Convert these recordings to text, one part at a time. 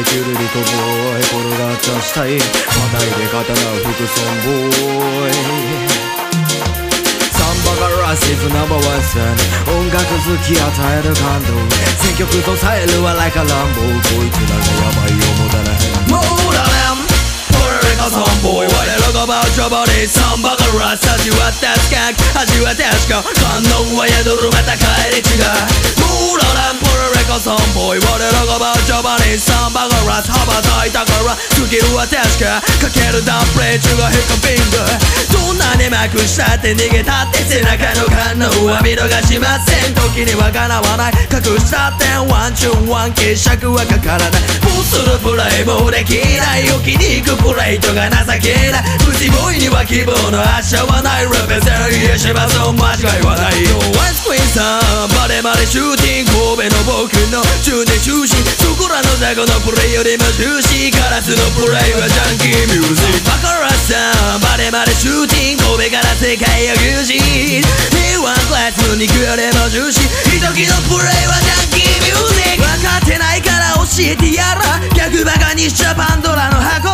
い。チュルリとボーイ転がったしたいまたいで刀を吹くソンボーイサンバがラスイズナンバーワンさ音楽好き与える感動。選曲とさえるは like a 乱暴こいつらがヤバいよもたらへん。もうだねポレレカソンボーイ我らがバーチャバリサンバがラス味わったスカッ味は確か。観音は宿るまた帰り違う。ソンボーイ。我らがバーチャバリサンバガラス羽ばたいたからスキルは確かかけるダンプレー中がヒカビングどんなにまくしたって逃げたって背中の反応は見逃しません時にはかなわない隠したってワンチュンワン決尺はかからないもうするプレイもできない置きに行くプレイトが情けない。ブシボーイには希望の明日はないレベゼルイエシバソン間違いはないよ。ワイスクイーンさんバレバレシューティング神戸の僕の中年中心そこらの雑魚のプレイよりも重視カラスのプレイはジャンキーミュージック。バカラスさんバレバレシューティング神戸から世界を牛耳平和クラスの肉よりも重視。一時のプレイはジャンキーミュージック。分かってないから教えてやら。逆バカにしちゃパンドラの箱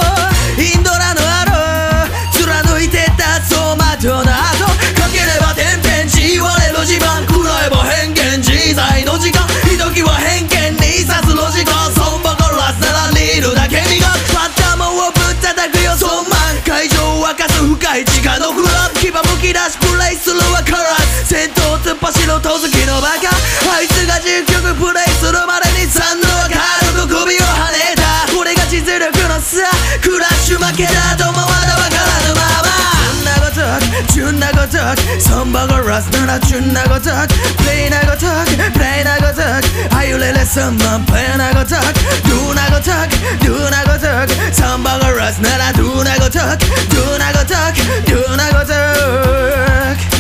インドラのアロー貫いてた走馬灯の後かければ天変地我の地盤食らえば変幻自在の時間ひときは偏見に刺すロジカそんばからさらにいるだけ身が頭をぶったたくよそんまん会場を沸かす深い地下のクラブ牙むき出しプレイするわからず先頭突破しろと好きのバカあいつが10曲プレイが実力の差クラッシュ負けだともまだわからぬままチュンなごとくサンバがラスならチュンなごとくプレイなごとくプレイなごとくあゆれれサンバンプレイなごとくドゥなごとくドゥなごとくサンバがラスならドゥなごとくドゥなごとくドゥなごとく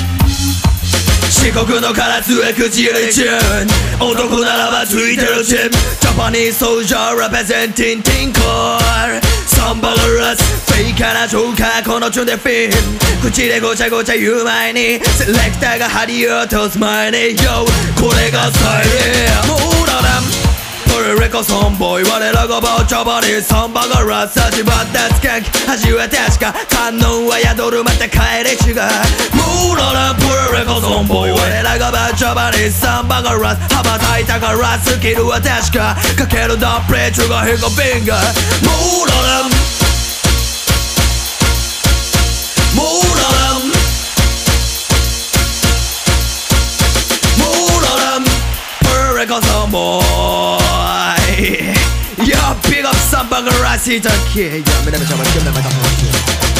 四国の唐津へ口入れチューン男ならばついてるチームジャパニーズソルジャーラペゼンティンティンコールサンバガラスフェイカーなジョーカーこのチュンでフィン口でごちゃごちゃ言う前にセレクターが針を落とす前に Yo これがスタイルもうだなプレレコソンボーイ我らがバーチャバリーサンバガラス味わったスカンキ味は確か観音は宿るまた帰り違うもうだならがバーチャバリーサンバガラス羽ばたいたからスキルは確かかけるダンプレーチュがヘコビンガモーもうだなもうだなもう。だなプレレコソンボーイ Yo, big up Samba Garasi Turkey Yo, me never tell my kid, never tell my kid